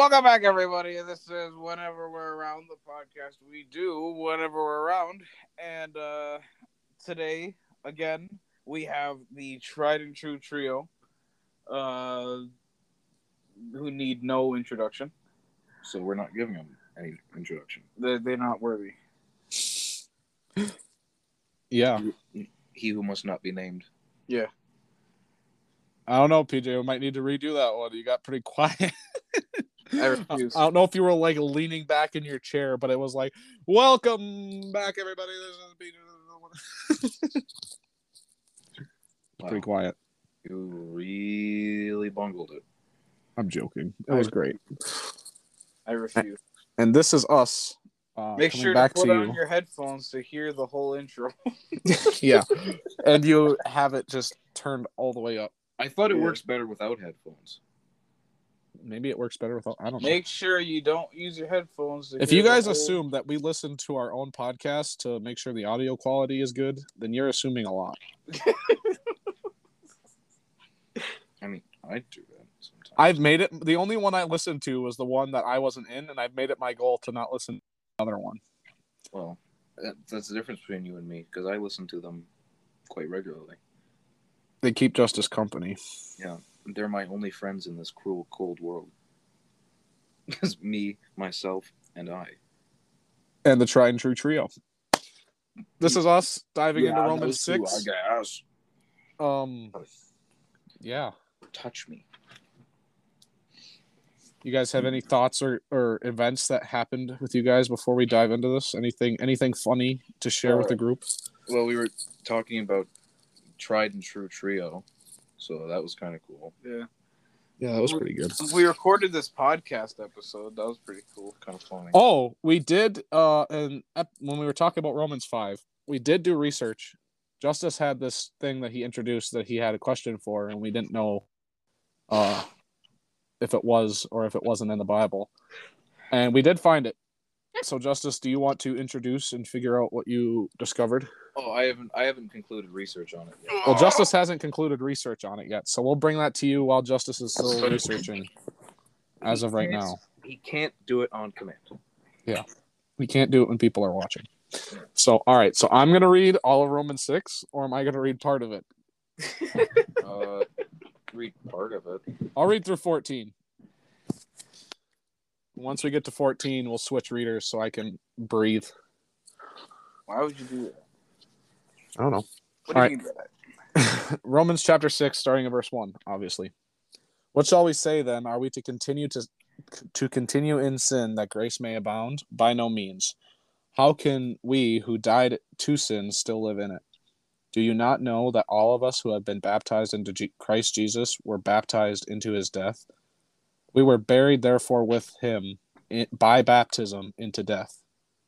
Welcome back, everybody. This is Whenever We're Around, the podcast we do whenever we're around. And uh, today, again, we have the tried and true trio uh, who need no introduction. So we're not giving them any introduction. They're, they're not worthy. Yeah. He who must not be named. Yeah. I don't know, PJ. We might need to redo that one. You got pretty quiet. I I don't know if you were like leaning back in your chair, but it was like, "Welcome back, everybody." This is PJ. Wow. Pretty quiet. You really bungled it. I'm joking. It was great. I refuse. And this is us. Uh, Make sure to put to on you. your headphones to hear the whole intro. yeah, and you have it just turned all the way up. I thought it Yeah. works better without headphones. Maybe it works better without. I don't know. Make sure you don't use your headphones. If you guys assume that we listen to our own podcast to make sure the audio quality is good, then you're assuming a lot. I mean, I do that sometimes. I've made it. The only one I listened to was the one that I wasn't in, and I've made it my goal to not listen to another one. well, that, that's the difference between you and me because I listen to them quite regularly. They keep Justice company. They're my only friends in this cruel, cold world. It's me, myself, and I. and the tried and true trio. This is us diving into Romans those two, six. I guess. Um, yeah. Touch me. You guys have any thoughts or, or events that happened with you guys before we dive into this? Anything anything funny to share with the group? Well, we were talking about tried and true trio, so that was kind of cool. Yeah. Yeah, that was pretty good. We recorded this podcast episode. That was pretty cool. Kind of funny. Oh, we did. Uh, and ep- when we were talking about Romans five, we did do research. Justice had this thing that he introduced that he had a question for, and we didn't know, uh, if it was or if it wasn't in the Bible, and we did find it. So, Justice, do you want to introduce and figure out what you discovered? Oh, I haven't I haven't concluded research on it yet. Well, Justice hasn't concluded research on it yet, so we'll bring that to you while Justice is still researching. As of right now. He can't do it on command. Yeah. We can't do it when people are watching. So, all right. So I'm gonna read all of Romans six, or am I gonna read part of it? Uh, read part of it. I'll read through 14. Once we get to 14, we'll switch readers so I can breathe. Why would you do that? I don't know. What do All you mean by that? Romans chapter 6, starting at verse 1, obviously. What shall we say then? Are we to continue to to continue in sin that grace may abound? By no means. How can we who died to sin still live in it? Do you not know that all of us who have been baptized into Je- Christ Jesus were baptized into his death? We were buried therefore with him in, by baptism into death,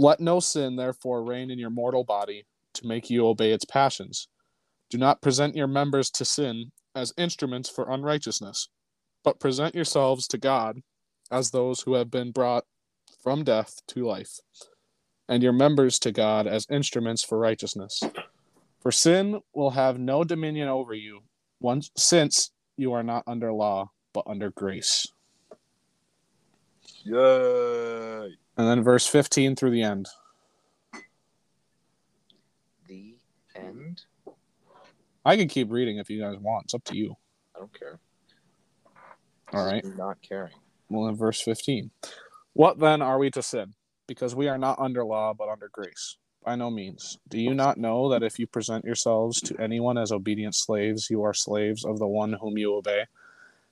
Let no sin, therefore, reign in your mortal body to make you obey its passions. Do not present your members to sin as instruments for unrighteousness, but present yourselves to God as those who have been brought from death to life, and your members to God as instruments for righteousness. For sin will have no dominion over you, once since you are not under law, but under grace. Yay! And then verse 15 through the end. The end. I can keep reading if you guys want. It's up to you. I don't care. All right. This right. Not caring. well, in verse 15. What then are we to sin? Because we are not under law, but under grace. By no means. Do you not know that if you present yourselves to anyone as obedient slaves, you are slaves of the one whom you obey,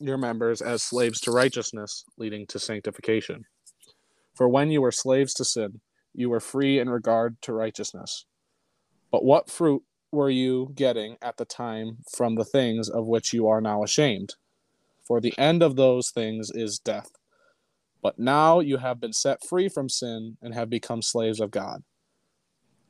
your members as slaves to righteousness, leading to sanctification. For when you were slaves to sin, you were free in regard to righteousness. But what fruit were you getting at the time from the things of which you are now ashamed? For the end of those things is death. But now you have been set free from sin and have become slaves of God.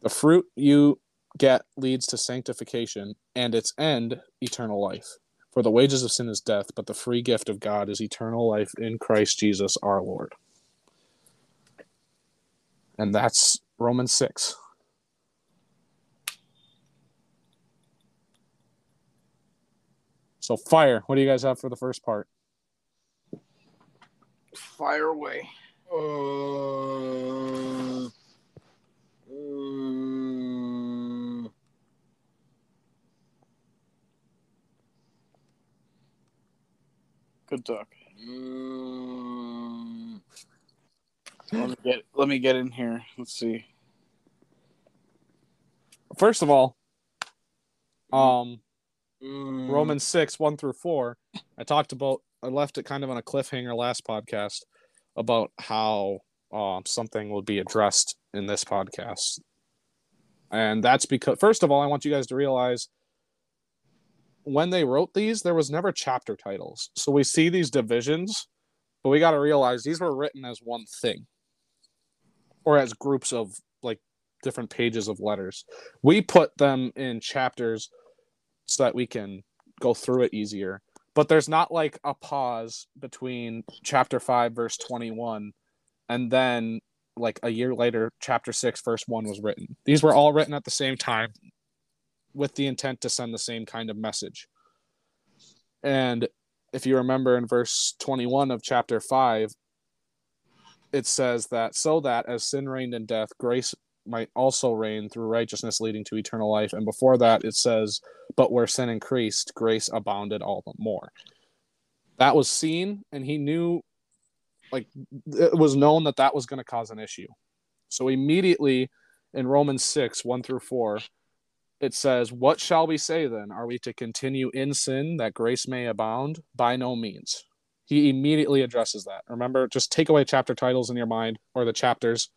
The fruit you get leads to sanctification, and its end, eternal life. For the wages of sin is death, but the free gift of God is eternal life in Christ Jesus our Lord. And that's Romans 6. So, fire, what do you guys have for the first part? Fire away. Uh, Good talk. mm, Let me get let me get in here. Let's see. First of all, um, mm. Romans 6, 1 through 4. I talked about, I left it kind of on a cliffhanger last podcast about how um, something will be addressed in this podcast. And that's because, first of all, I want you guys to realize when they wrote these, there was never chapter titles. So we see these divisions, but we got to realize these were written as one thing or as groups of like different pages of letters. We put them in chapters so that we can go through it easier. But there's not like a pause between chapter 5 verse 21 and then like a year later chapter 6 verse 1 was written. These were all written at the same time with the intent to send the same kind of message. And if you remember in verse 21 of chapter 5 it says that so that as sin reigned in death grace might also reign through righteousness leading to eternal life. And before that it says but where sin increased grace abounded all the more. That was seen and he knew like it was known that that was going to cause an issue. So immediately in romans 6 1 through 4 it says what shall we say then? Are we to continue in sin that grace may abound? By no means. He immediately addresses that. Remember just take away chapter titles in your mind or the chapters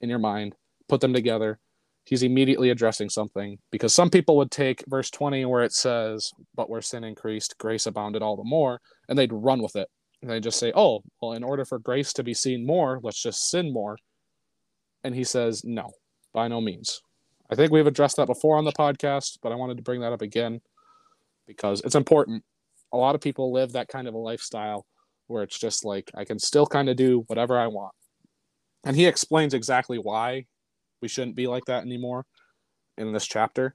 in your mind put them together. He's immediately addressing something because some people would take verse 20 where it says but where sin increased grace abounded all the more and they'd run with it. And they just say oh well in order for grace to be seen more let's just sin more. And he says no by no means i think we've addressed that before on the podcast but i wanted to bring that up again because it's important a lot of people live that kind of a lifestyle where it's just like i can still kind of do whatever i want and he explains exactly why we shouldn't be like that anymore in this chapter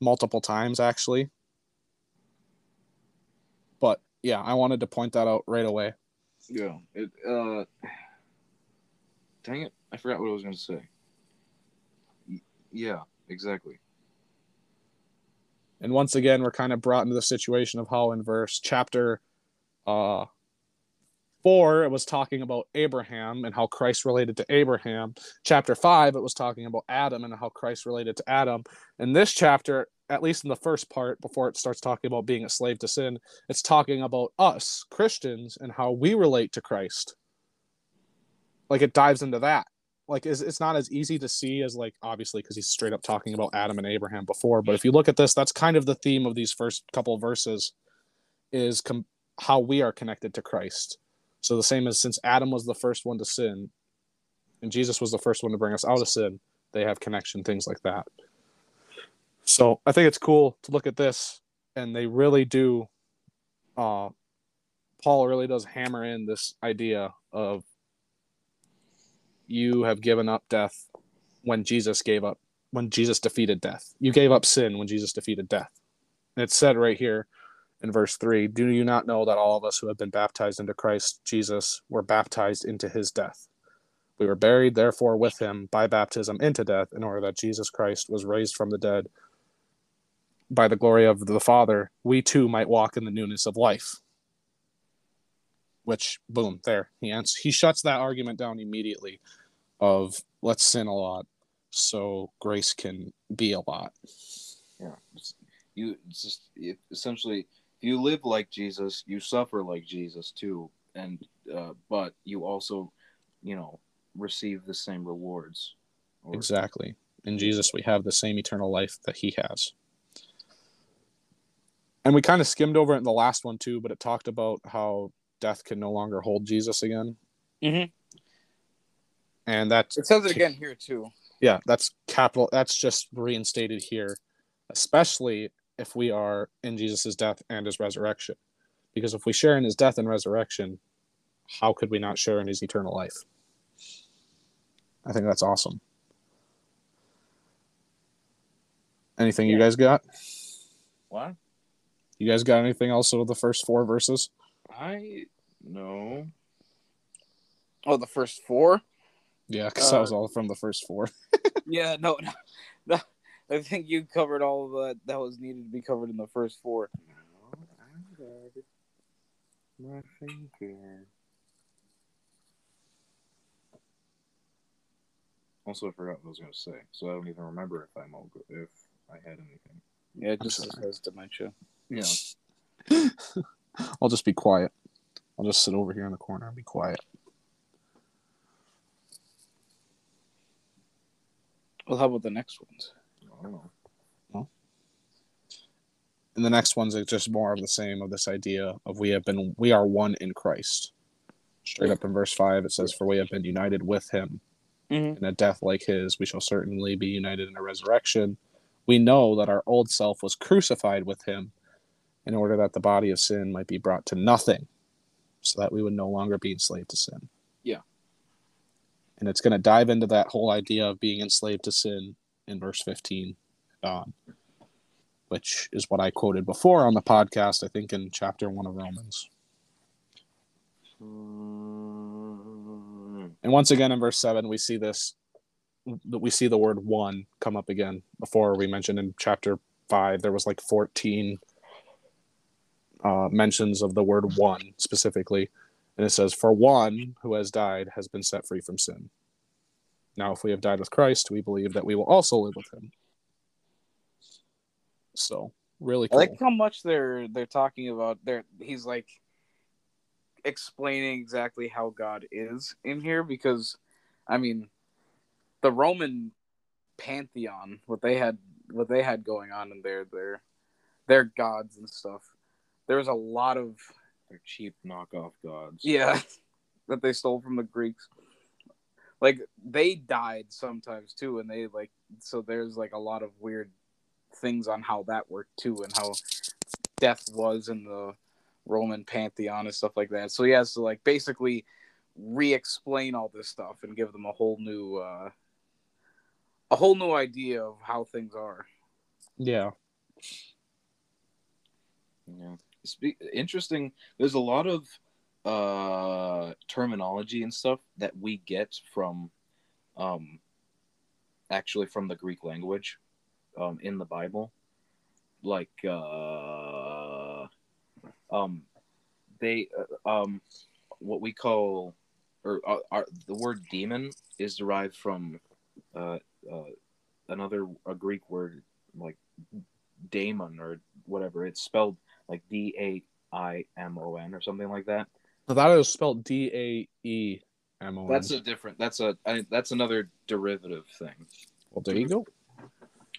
multiple times actually but yeah i wanted to point that out right away Yeah. It. Uh. Dang it! I forgot what I was going to say. Yeah. Exactly. and once again we're kind of brought into the situation of how in verse chapter uh four it was talking about abraham and how christ related to abraham chapter five it was talking about adam and how christ related to adam in this chapter at least in the first part before it starts talking about being a slave to sin it's talking about us christians and how we relate to christ like it dives into that like it's, it's not as easy to see as like obviously because he's straight up talking about adam and abraham before but if you look at this that's kind of the theme of these first couple verses is com- how we are connected to christ. So the same as since adam was the first one to sin and jesus was the first one to bring us out of sin they have connection things like that. So i think it's cool to look at this and they really do uh paul really does hammer in this idea of you have given up death when Jesus gave up when Jesus defeated death. You gave up sin when Jesus defeated death. And it's said right here in verse 3 Do you not know that all of us who have been baptized into Christ Jesus were baptized into his death? We were buried, therefore, with him by baptism into death, in order that Jesus Christ was raised from the dead by the glory of the Father, we too might walk in the newness of life. Which, boom, there he ends. He shuts that argument down immediately. Of let's sin a lot, so grace can be a lot. Yeah, you just essentially if you live like Jesus, you suffer like Jesus too, and uh, but you also, you know, receive the same rewards. Or- Exactly. In Jesus, we have the same eternal life that he has. And we kind of skimmed over it in the last one too, but it talked about how death can no longer hold Jesus again. Mhm. And that's It says it again here too. yeah, that's capital. That's just reinstated here, especially if we are in Jesus' death and his resurrection. Because if we share in his death and resurrection, how could we not share in his eternal life? I think that's awesome. Anything you guys got? What? You guys got anything else of the first four verses? I no. Oh, the first four. Yeah, because that Uh, was all from the first four. Yeah, no, no, no. I think you covered all of that that was needed to be covered in the first four. My finger. Also, I forgot what I was going to say, so I don't even remember if I'm all good, if I had anything. Yeah, it just sorry. says dementia. Yeah. I'll just be quiet. I'll just sit over here in the corner and be quiet. Well, how about the next ones? I don't know. And the next one's are just more of the same of this idea of we have been we are one in Christ. Straight up in verse five, it says, "For we have been united with Him Mhm. in a death like His; we shall certainly be united in a resurrection. We know that our old self was crucified with Him, in order that the body of sin might be brought to nothing, so that we would no longer be enslaved to sin." Yeah. And it's going to dive into that whole idea of being enslaved to sin in verse fifteen on which is what I quoted before on the podcast, I think in chapter one of Romans. And once again in verse seven, we see this that we see the word one come up again. Before we mentioned in chapter five, there was like 14 uh, mentions of the word one specifically. And it says, For one who has died has been set free from sin. Now, if we have died with Christ, we believe that we will also live with him. So, really I like how much they're they're talking about. They're he's like explaining exactly how God is in here because, I mean, the Roman pantheon, what they had, what they had going on in there, their their gods and stuff. There was a lot of they're cheap knockoff gods. yeah that they stole from the Greeks. Like they died sometimes too, and they like so there's like a lot of weird things on how that worked too, and how death was in the Roman pantheon and stuff like that. So he has to like basically re-explain all this stuff and give them a whole new uh a whole new idea of how things are. yeah. Yeah. Spe- interesting. There's a lot of uh terminology and stuff that we get from um actually from the Greek language um in the Bible. Like uh um they uh, um what we call or uh, our, the word demon is derived from uh, uh another a Greek word like daemon or whatever. It's spelled like D A I M O N or something like that. I thought it was spelled D A E M O N. That's a different. That's a. I, that's another derivative thing. Well, there you go.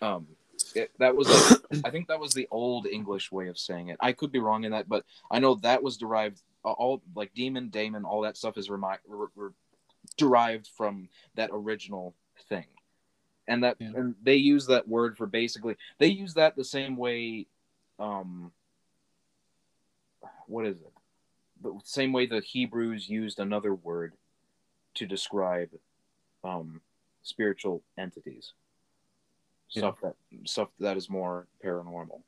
Um, it, that was. Like, I think that was the old English way of saying it. I could be wrong in that, but I know that was derived. uh, All like demon, daemon, all that stuff is remi- re- re- derived from that original thing, and that Yeah. and they use that word for basically. They use that the same way. Um, what is it? The same way the Hebrews used another word to describe um spiritual entities. Yeah. Stuff that stuff that is more paranormal.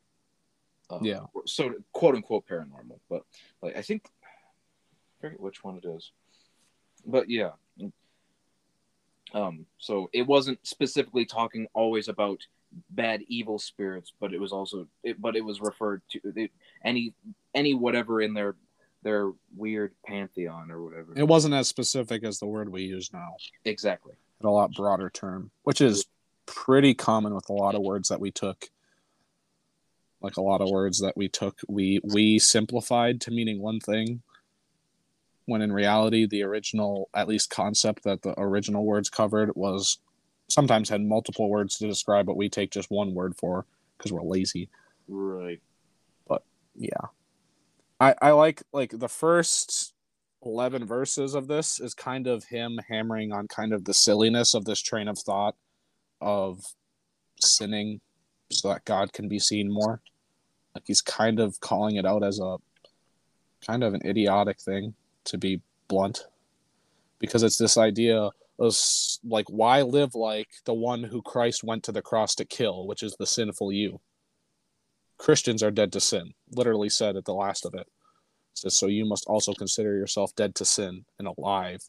Uh, Yeah. So quote unquote paranormal, but like I think I forget which one it is. But yeah. Um so it wasn't specifically talking always about bad evil spirits, but it was also it but it was referred to it, any any whatever in their their weird pantheon or whatever. It wasn't as specific as the word we use now. Exactly. A lot broader term, which is pretty common with a lot of words that we took. Like a lot of words that we took, we we simplified to meaning one thing, when in reality the original, at least concept that the original words covered was sometimes had multiple words to describe, but we take just one word for because we're lazy. Right. But yeah i i like like the first 11 verses of this is kind of him hammering on kind of the silliness of this train of thought of sinning so that god can be seen more like he's kind of calling it out as a kind of an idiotic thing to be blunt because it's this idea like why live like the one who christ went to the cross to kill which is the sinful you Christians are dead to sin. Literally said at the last of it. It says, so you must also consider yourself dead to sin and alive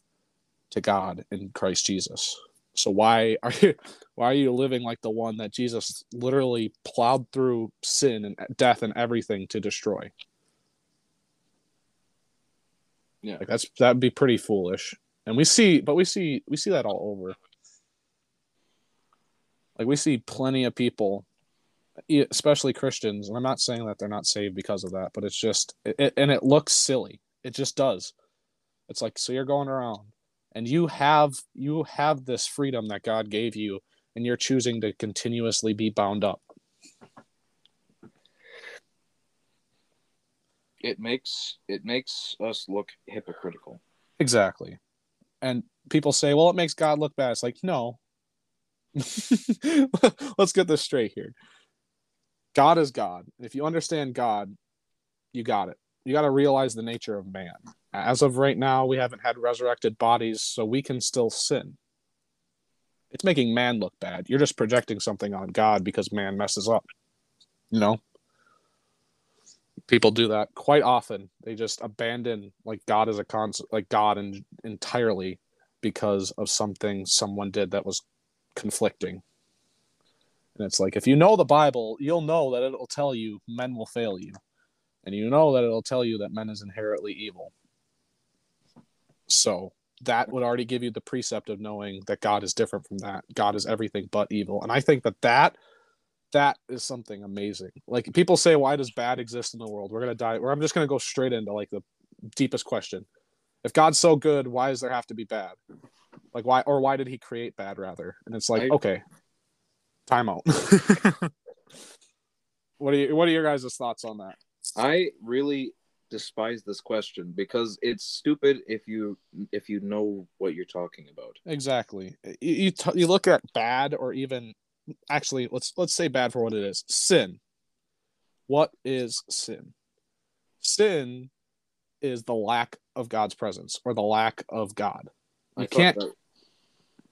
to God in Christ Jesus. So why are you why are you living like the one that Jesus literally plowed through sin and death and everything to destroy? Yeah. Like that's that'd be pretty foolish. And we see but we see we see that all over. Like we see plenty of people especially Christians, and I'm not saying that they're not saved because of that, but it's just, it- and it looks silly. It just does. It's like, so you're going around and you have, you have this freedom that God gave you, and you're choosing to continuously be bound up. It makes it makes us look hypocritical. Exactly. And people say, well, it makes God look bad. It's like, no. Let's get this straight here. God is God. If you understand God, you got it. You got to realize the nature of man. As of right now, we haven't had resurrected bodies, so we can still sin. It's making man look bad. You're just projecting something on God because man messes up. You know? People do that quite often. They just abandon like God as a concept, like God and entirely because of something someone did that was conflicting. And it's like if you know the Bible, you'll know that it'll tell you men will fail you. And you know that it'll tell you that men is inherently evil. So that would already give you the precept of knowing that God is different from that. God is everything but evil. And I think that that that is something amazing. Like people say, why does bad exist in the world? We're gonna die. Or I'm just gonna go straight into like the deepest question. If God's so good, why does there have to be bad? Like why or why did he create bad rather? And it's like, I- okay, time out. what are you what are your guys' thoughts on that? I really despise this question because it's stupid if you if you know what you're talking about. Exactly. You you, t- you look at bad or even actually let's let's say bad for what it is. Sin. What is sin? Sin is the lack of God's presence or the lack of God. You I can't that-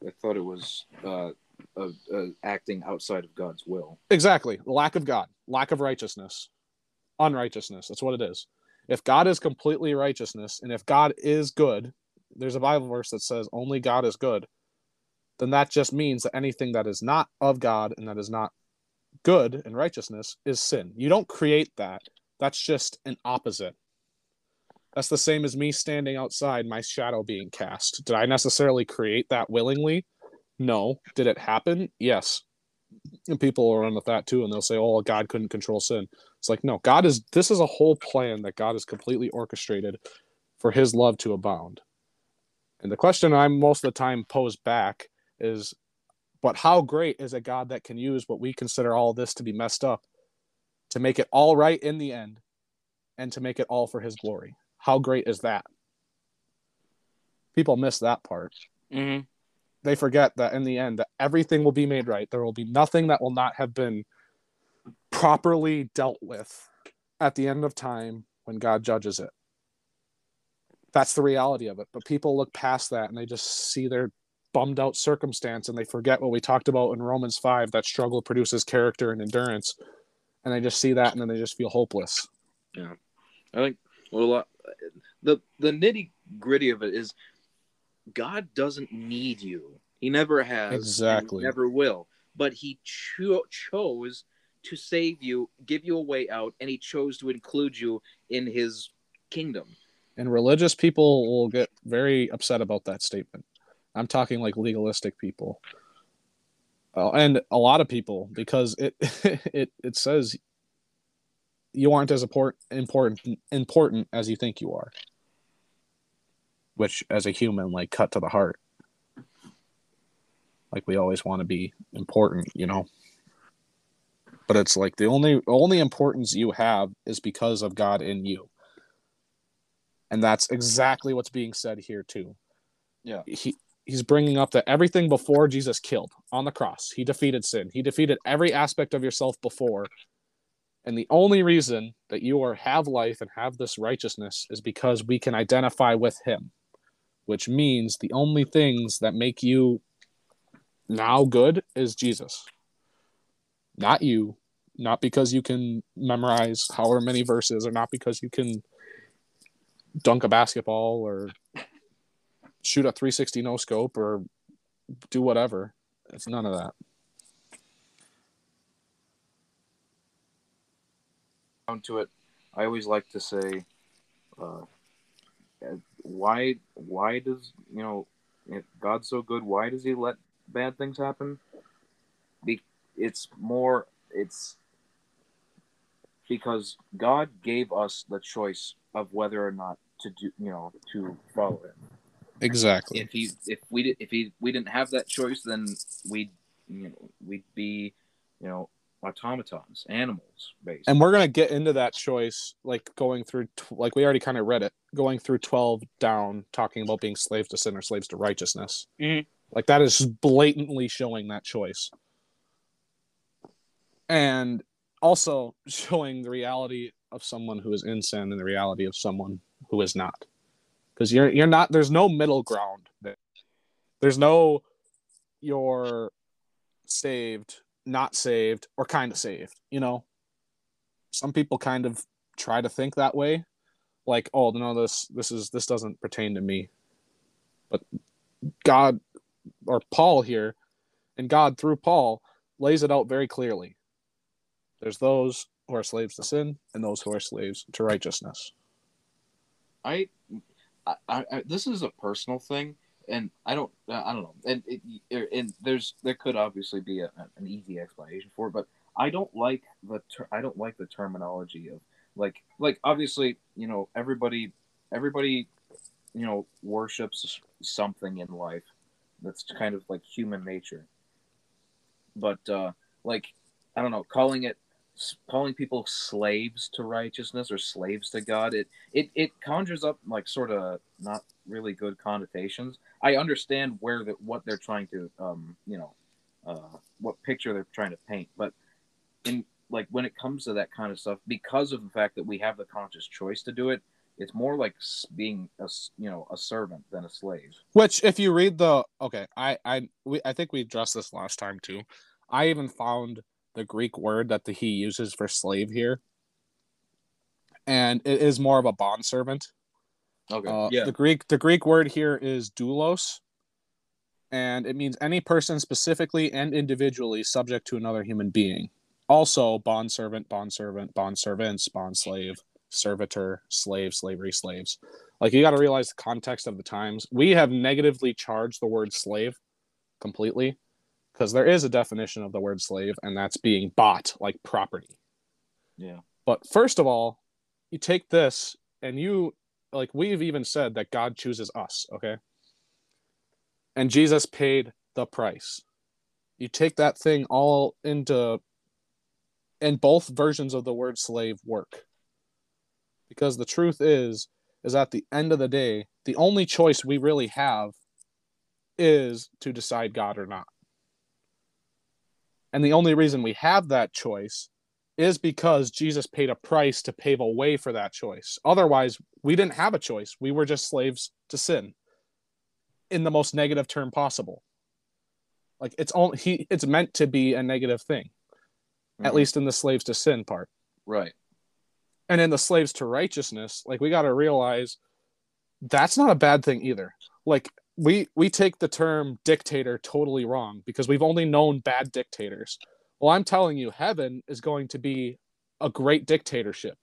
I thought it was uh, uh, uh, acting outside of God's will. exactly lack of God, lack of righteousness, unrighteousness. That's what it is. If God is completely righteousness and if God is good, there's a Bible verse that says only God is good. Then that just means that anything that is not of God and that is not good and righteousness is sin. You don't create that. That's just an opposite. That's the same as me standing outside, my shadow being cast. Did I necessarily create that willingly? No. Did it happen? Yes. And people will run with that too, and they'll say, "Oh, God couldn't control sin." It's like, no, God is. This is a whole plan that God has completely orchestrated for His love to abound. And the question I'm most of the time posed back is, but how great is a God that can use what we consider all this to be messed up to make it all right in the end and to make it all for His glory? How great is that? People miss that part Mm-hmm. they forget that in the end that everything will be made right there will be nothing that will not have been properly dealt with at the end of time when god judges it that's the reality of it but people look past that and they just see their bummed out circumstance and they forget what we talked about in Romans 5 that struggle produces character and endurance and they just see that and then they just feel hopeless. Yeah. I think well, a lot, the the nitty gritty of it is God doesn't need you. He never has, Exactly. never will. But He cho- chose to save you, give you a way out, and He chose to include you in His kingdom. And religious people will get very upset about that statement. I'm talking like legalistic people. Uh, and a lot of people because it it it says you aren't as important important important as you think you are. Which as a human like cut to the heart. Like we always want to be important, you know. But it's like the only only importance you have is because of God in you. And that's exactly what's being said here too. Yeah. He he's bringing up that everything before Jesus killed on the cross, he defeated sin. He defeated every aspect of yourself before. And the only reason that you are have life and have this righteousness is because we can identify with him, which means the only things that make you now good is Jesus. Not you, not because you can memorize however many verses or not because you can dunk a basketball or shoot a 360 no scope or do whatever. It's none of that. Down to it, I always like to say, uh, why why does you know if God's so good? Why does He let bad things happen? Be- it's more it's because God gave us the choice of whether or not to do you know to follow Him. Exactly. if he if we did if he we didn't have that choice then we'd you know we'd be you know automatons animals based And we're going to get into that choice like going through tw- like we already kind of read it, going through 12 down talking about being slaves to sin or slaves to righteousness. Mhm. Like that is blatantly showing that choice. And also showing the reality of someone who is in sin and the reality of someone who is not. Cuz you're you're not there's no middle ground there. There's no you're saved, not saved or kind of saved, you know? Some people kind of try to think that way like oh no this this is this doesn't pertain to me but god or paul here and god through paul lays it out very clearly there's those who are slaves to sin and those who are slaves to righteousness I, I, I this is a personal thing, and I don't, I don't know, and it, and there's there could obviously be a, an easy explanation for it, but I don't like the ter- I don't like the terminology of like like obviously you know everybody everybody you know worships something in life that's kind of like human nature, but uh like I don't know calling it calling people slaves to righteousness or slaves to God, it it, it conjures up like sort of not really good connotations. I understand where that what they're trying to um you know uh what picture they're trying to paint, but in like when it comes to that kind of stuff, because of the fact that we have the conscious choice to do it, it's more like being a you know a servant than a slave. which if you read the okay i i we, i think we addressed this last time too i even found the greek word that the, he uses for slave here and it is more of a bond servant Okay. Uh, yeah. The Greek the Greek word here is doulos, and it means any person specifically and individually subject to another human being. Also, bond servant, bond servant, bond servants, bond slave, servitor, slave, slavery, slaves. Like you got to realize the context of the times. We have negatively charged the word slave completely because there is a definition of the word slave, and that's being bought like property. Yeah. But first of all, you take this and you like we've even said that God chooses us, okay? And Jesus paid the price. You take that thing all into and both versions of the word slave work. Because the truth is is at the end of the day, the only choice we really have is to decide God or not. And the only reason we have that choice is because Jesus paid a price to pave a way for that choice. Otherwise, we didn't have a choice. We were just slaves to sin. in the most negative term possible. Like it's only he it's meant to be a negative thing, at Mhm. least in the slaves to sin part. right. And in the slaves to righteousness, like we got to realize that's not a bad thing either. Like we we take the term dictator totally wrong because we've only known bad dictators. Well, I'm telling you, heaven is going to be a great dictatorship.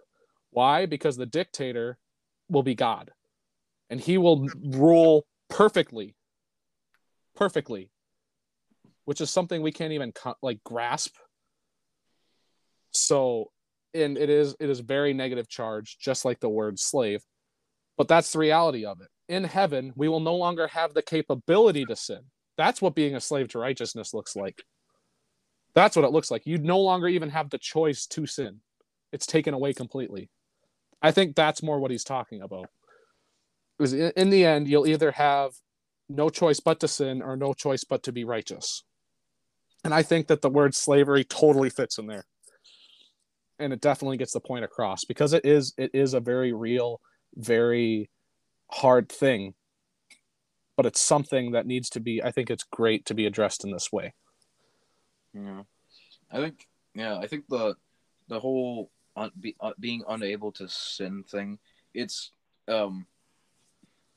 Why? Because the dictator will be God, and he will rule perfectly, perfectly, which is something we can't even like grasp. So, and it is it is very negative charge, just like the word slave. But that's the reality of it. In heaven, we will no longer have the capability to sin. That's what being a slave to righteousness looks like. That's what it looks like. You no longer even have the choice to sin. It's taken away completely. I think that's more what he's talking about. Because in the end, you'll either have no choice but to sin or no choice but to be righteous. And I think that the word slavery totally fits in there. And it definitely gets the point across because it is it is a very real, very hard thing. But it's something that needs to be I think it's great to be addressed in this way. Yeah, I think yeah, I think the the whole un, be, uh, being unable to sin thing, it's um,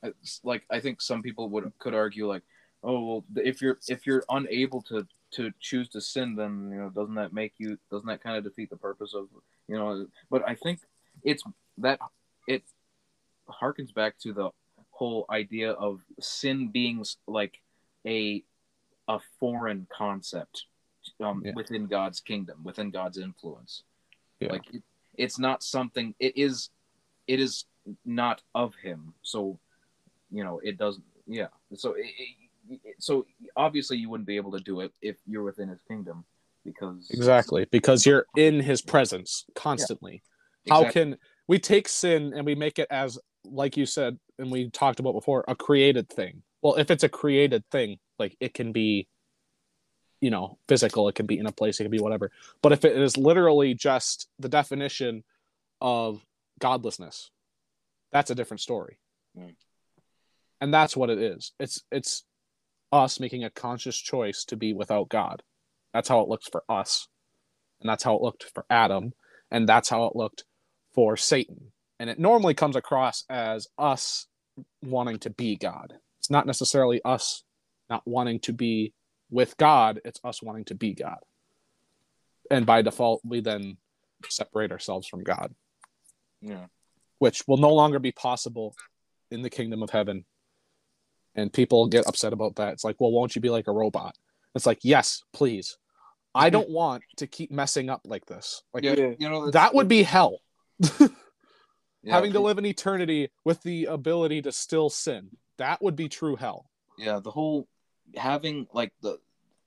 it's like I think some people would could argue like, oh well, if you're if you're unable to to choose to sin, then you know doesn't that make you doesn't that kind of defeat the purpose of you know? But I think it's that it harkens back to the whole idea of sin being like a a foreign concept um, Yeah. within God's kingdom, within God's influence. Yeah. Like it, it's not something. It is. It is not of Him. So, you know, it doesn't. Yeah. So, it, it, so obviously you wouldn't be able to do it if you're within His kingdom, because Exactly, because you're in his presence constantly. How Exactly. can we take sin and we make it as like you said and we talked about before, a created thing? Well, if it's a created thing, like it can be you know, physical, it can be in a place, it can be whatever. But if it is literally just the definition of godlessness, that's a different story. Mm. And that's what it is. It's it's us making a conscious choice to be without God. That's how it looks for us. And that's how it looked for Adam. And that's how it looked for Satan. And it normally comes across as us wanting to be God. It's not necessarily us not wanting to be with God, it's us wanting to be God. And by default, we then separate ourselves from God, yeah, which will no longer be possible in the kingdom of heaven. And people get upset about that. It's like, well, won't you be like a robot? It's like, yes, please. I don't want to keep messing up like this. Like yeah, Yeah. you know that would be hell. yeah, Having to live in eternity with the ability to still sin. That would be true hell. yeah the whole having like the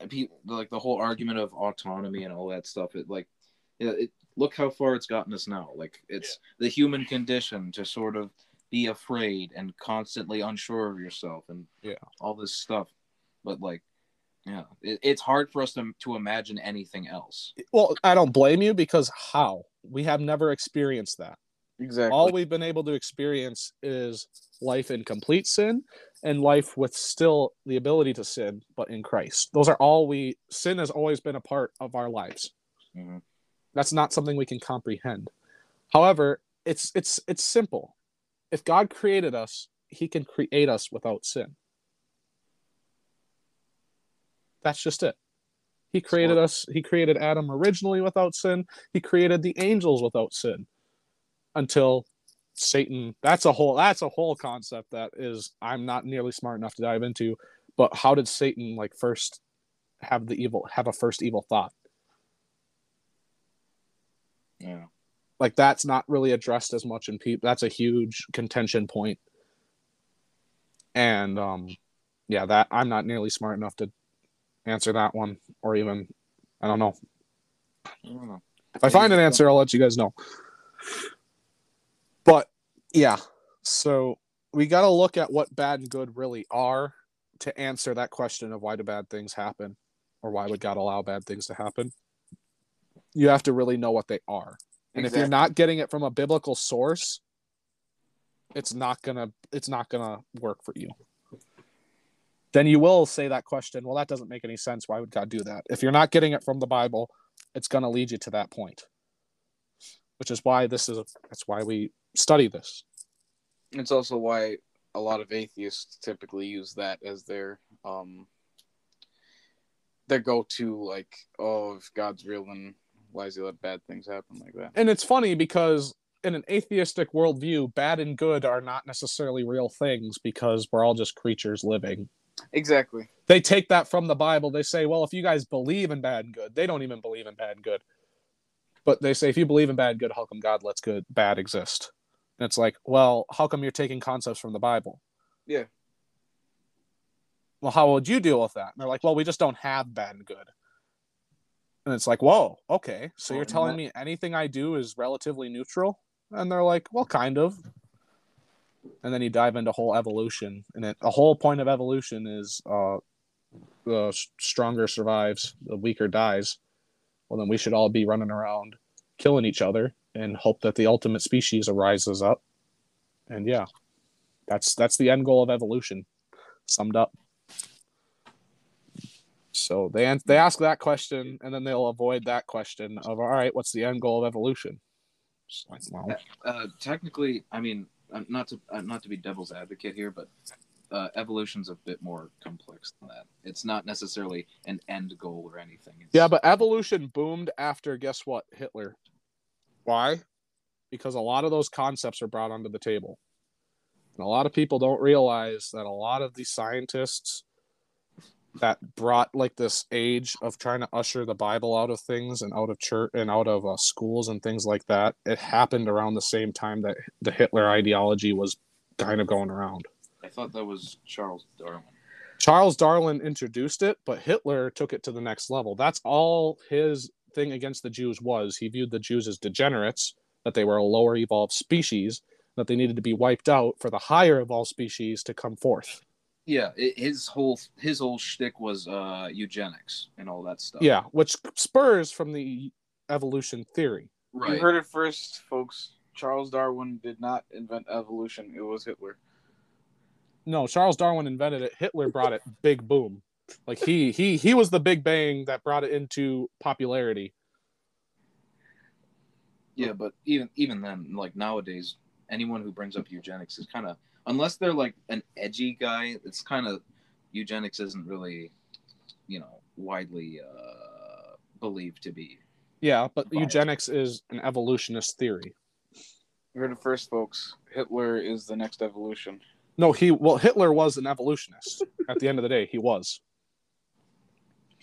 people like the whole argument of autonomy and all that stuff it like it, it look how far it's gotten us now like it's the human condition to sort of be afraid and constantly unsure of yourself and Yeah. all this stuff but like yeah it, it's hard for us to, to imagine anything else Well, I don't blame you because how? We have never experienced that. Exactly. all we've been able to experience is life in complete sin and life with still the ability to sin but in christ. Those are all we sin has always been a part of our lives. Mhm. that's not something we can comprehend. However it's it's it's simple. If god created us he can create us without sin. That's just it. He created Smart. us he created adam originally without sin. He created the angels without sin until Satan. That's a whole that's a whole concept that is I'm not nearly smart enough to dive into. But how did Satan like first have the evil have a first evil thought? yeah Like that's not really addressed as much in people. That's a huge contention point. And um yeah, that I'm not nearly smart enough to answer that one or even I don't know. I don't know. If I find an answer, I'll let you guys know. Yeah, so we got to look at what bad and good really are to answer that question of why do bad things happen or why would God allow bad things to happen. You have to really know what they are. And if you're not getting it from a biblical source, it's not going to it's not going to work for you. then you will say that question, well, that doesn't make any sense. Why would God do that? If you're not getting it from the Bible, it's going to lead you to that point. Which is why this is a, that's why we study this. It's also why a lot of atheists typically use that as their um their go to like, oh, if God's real then why does he let bad things happen like that? And it's funny because in an atheistic worldview, bad and good are not necessarily real things because we're all just creatures living. Exactly. They take that from the Bible. They say, well, if you guys believe in bad and good, they don't even believe in bad and good. But they say, if you believe in bad and good, how come God lets good bad exist? And it's like, well, how come you're taking concepts from the Bible? Yeah. Well, how would you deal with that? And they're like, well, we just don't have bad and good. And it's like, whoa, okay. So you're telling me anything I do is relatively neutral? And they're like, well, kind of. And then you dive into whole evolution, and it, the whole point of evolution is uh, the stronger survives, the weaker dies. Well, then we should all be running around killing each other and hope that the ultimate species arises up. And yeah, that's that's the end goal of evolution, summed up. So they they ask that question, and then they'll avoid that question of all right, what's the end goal of evolution? Uh, technically, I mean, uh, not to uh, not to be devil's advocate here, but uh, evolution's a bit more complex than that. It's not necessarily an end goal or anything. It's, Yeah, but evolution boomed after guess what? Hitler. Why? Because a lot of those concepts are brought onto the table. And a lot of people don't realize that a lot of these scientists that brought like this age of trying to usher the Bible out of things and out of church and out of uh, schools and things like that, it happened around the same time that the Hitler ideology was kind of going around. I thought that was Charles Darwin. Charles Darwin introduced it, but Hitler took it to the next level. That's all his thing against the Jews was. He viewed the Jews as degenerates, that they were a lower evolved species, that they needed to be wiped out for the higher evolved species to come forth. Yeah, it, his whole his whole shtick was uh, eugenics and all that stuff. Yeah, which spurs from the evolution theory. right. You heard it first, folks. Charles Darwin did not invent evolution. It was Hitler. No, Charles Darwin invented it. Hitler brought it big boom. Like he he he was the big bang that brought it into popularity. Yeah, but even even then, like nowadays, anyone who brings up eugenics is kind of unless they're like an edgy guy. It's kind of eugenics isn't really, you know, widely uh, believed to be. Yeah, but Right. eugenics is an evolutionist theory. You heard it first, folks. Hitler is the next evolution. No, he well Hitler was an evolutionist. At the end of the day, he was.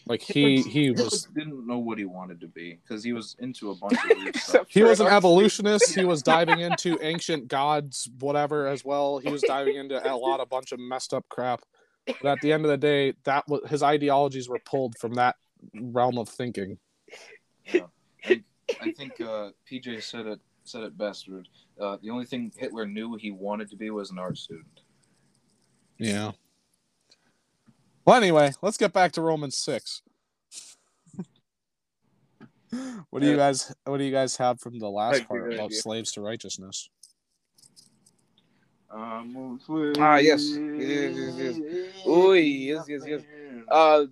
Like he Hitler- he Hitler was didn't know what he wanted to be because he was into a bunch of weird stuff. He was an evolutionist. He was diving into ancient gods, whatever, as well. He was diving into a lot of bunch of messed up crap. But at the end of the day, that was his ideologies were pulled from that realm of thinking. I think uh, PJ said it said it best. Rude. Uh, the only thing Hitler knew he wanted to be was an art student. Yeah. Well, anyway, let's get back to Romans six. what do you guys What do you guys have from the last part about idea. slaves to righteousness? Um, Ah, yes. Yes, yes, yes. Ooh, yes, yes, yes. Uh,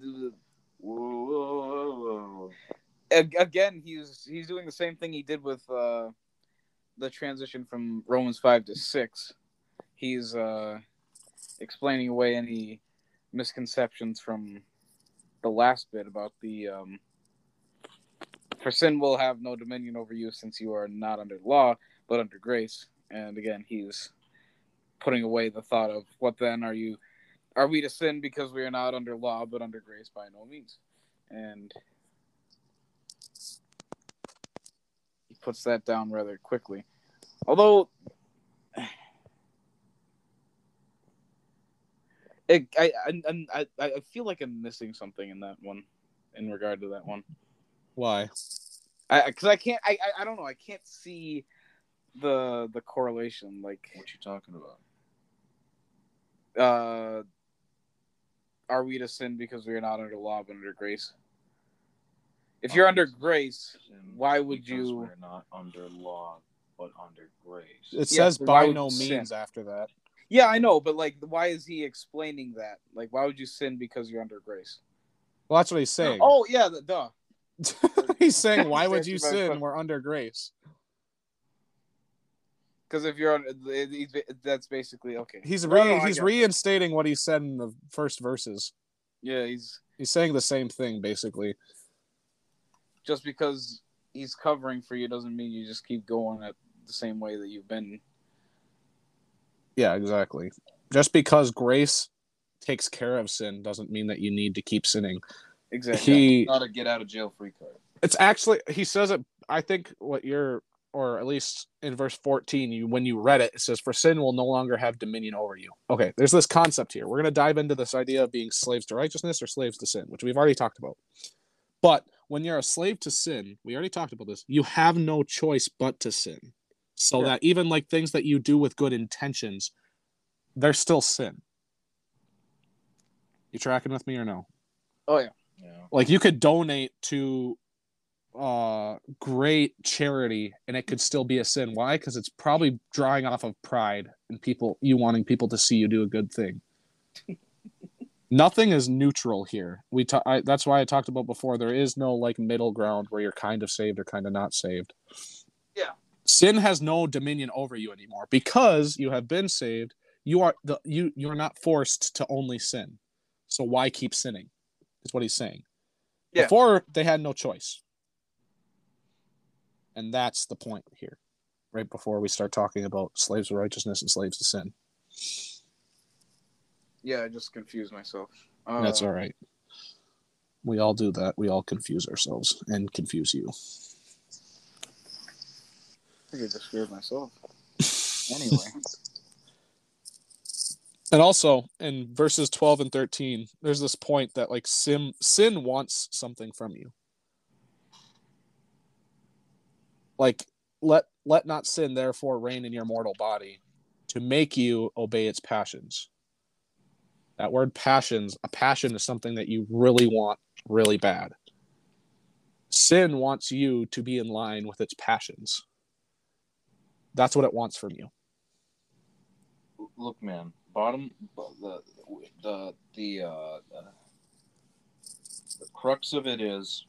ag- again, he's he's doing the same thing he did with uh, the transition from Romans five to six. He's uh, explaining away any misconceptions from the last bit about the um, for sin will have no dominion over you since you are not under law but under grace. And again, he's putting away the thought of what then are you are we to sin because we are not under law but under grace by no means and puts that down rather quickly although it, I, I, I, I feel like I'm missing something in that one in regard to that one Why? I because I can't I, I I don't know I can't see the the correlation like what you talking about? uh are we to sin because we are not under law but under grace if you're under grace why would you We're not under law, but under grace. It Yeah, says so why by would no you sin? means after that. Yeah, I know, but like, why is he explaining that? Like, why would you sin because you're under grace? Well, that's what he's saying. Oh, yeah, the, duh. he's saying, why would you Thank you, my sin? We're under grace. Because if you're on, it- it- that's basically okay. He's No, re- no, I he's get it. reinstating what he said in the first verses. Yeah, he's He's saying the same thing basically. Just because he's covering for you doesn't mean you just keep going at the same way that you've been. Yeah, exactly. Just because grace takes care of sin doesn't mean that you need to keep sinning. Exactly. He Not a get out of jail free card. it's actually he says it I think what you're or at least in verse 14 you when you read it it says for sin will no longer have dominion over you. Okay, there's this concept here. We're going to dive into this idea of being slaves to righteousness or slaves to sin, which we've already talked about. But when you're a slave to sin, we already talked about this. You have no choice but to sin. So Yeah. that even like things that you do with good intentions, they're still sin. You tracking with me or no? Oh yeah. Yeah. like you could donate to uh great charity and it could still be a sin why because it's probably drawing off of pride and people you wanting people to see you do a good thing nothing is neutral here. We ta- I, that's why i talked about before there is no like middle ground where you're kind of saved or kind of not saved. Yeah. sin has no dominion over you anymore. Because you have been saved you are the you you're not forced to only sin. So why keep sinning? Is what he's saying. Yeah. before they had no choice. And that's the point here. Right before we start talking about slaves of righteousness and slaves to sin Yeah, I just confused myself. Uh, that's all right we all do that we all confuse ourselves and confuse you I I just scared myself. Anyway. and also in verses 12 and 13 there's this point that like sin sin wants something from you like let let not sin therefore reign in your mortal body to make you obey its passions that word passions a passion is something that you really want really bad sin wants you to be in line with its passions that's what it wants from you Look, man. Bottom the the the uh, the, the crux of it is,